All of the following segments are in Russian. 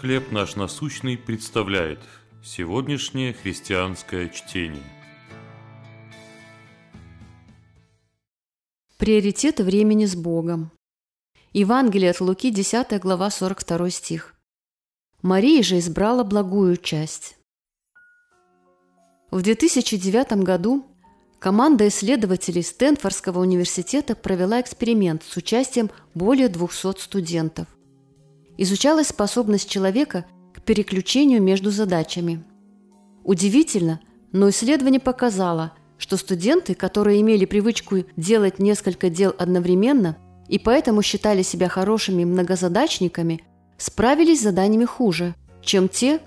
«Хлеб наш насущный» представляет сегодняшнее христианское чтение. Приоритеты времени с Богом. Евангелие от Луки, 10 глава, 42 стих. Мария же избрала благую часть. В 2009 году команда исследователей Стэнфордского университета провела эксперимент с участием более 200 студентов – изучалась способность человека к переключению между задачами. Удивительно, но исследование показало, что студенты, которые имели привычку делать несколько дел одновременно и поэтому считали себя хорошими многозадачниками, справились с заданиями хуже, чем те,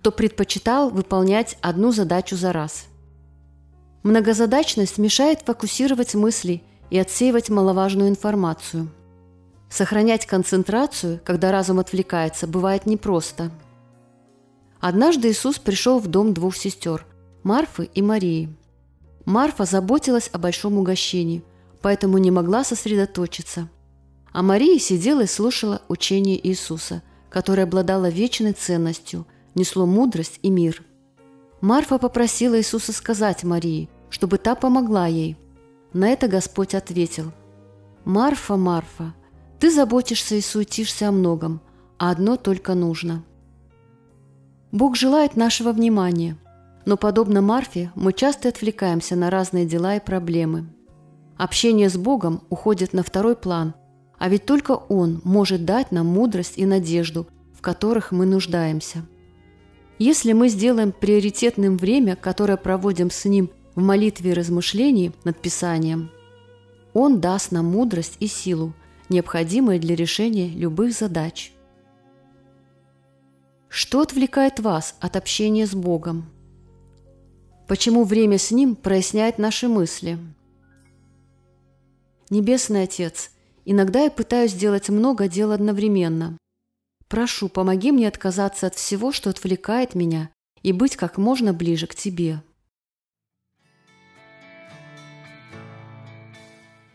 кто предпочитал выполнять одну задачу за раз. Многозадачность мешает фокусировать мысли и отсеивать маловажную информацию – Сохранять концентрацию, когда разум отвлекается, бывает непросто. Однажды Иисус пришел в дом двух сестер – Марфы и Марии. Марфа заботилась о большом угощении, поэтому не могла сосредоточиться. А Мария сидела и слушала учение Иисуса, которое обладало вечной ценностью, несло мудрость и мир. Марфа попросила Иисуса сказать Марии, чтобы та помогла ей. На это Господь ответил – «Марфа, Марфа, ты заботишься и суетишься о многом, а одно только нужно. Бог желает нашего внимания, но, подобно Марфе, мы часто отвлекаемся на разные дела и проблемы. Общение с Богом уходит на второй план, а ведь только Он может дать нам мудрость и надежду, в которых мы нуждаемся. Если мы сделаем приоритетным время, которое проводим с Ним в молитве и размышлении над Писанием, Он даст нам мудрость и силу, необходимые для решения любых задач. Что отвлекает вас от общения с Богом? Почему время с Ним проясняет наши мысли? Небесный Отец, иногда я пытаюсь сделать много дел одновременно. Прошу, помоги мне отказаться от всего, что отвлекает меня, и быть как можно ближе к Тебе.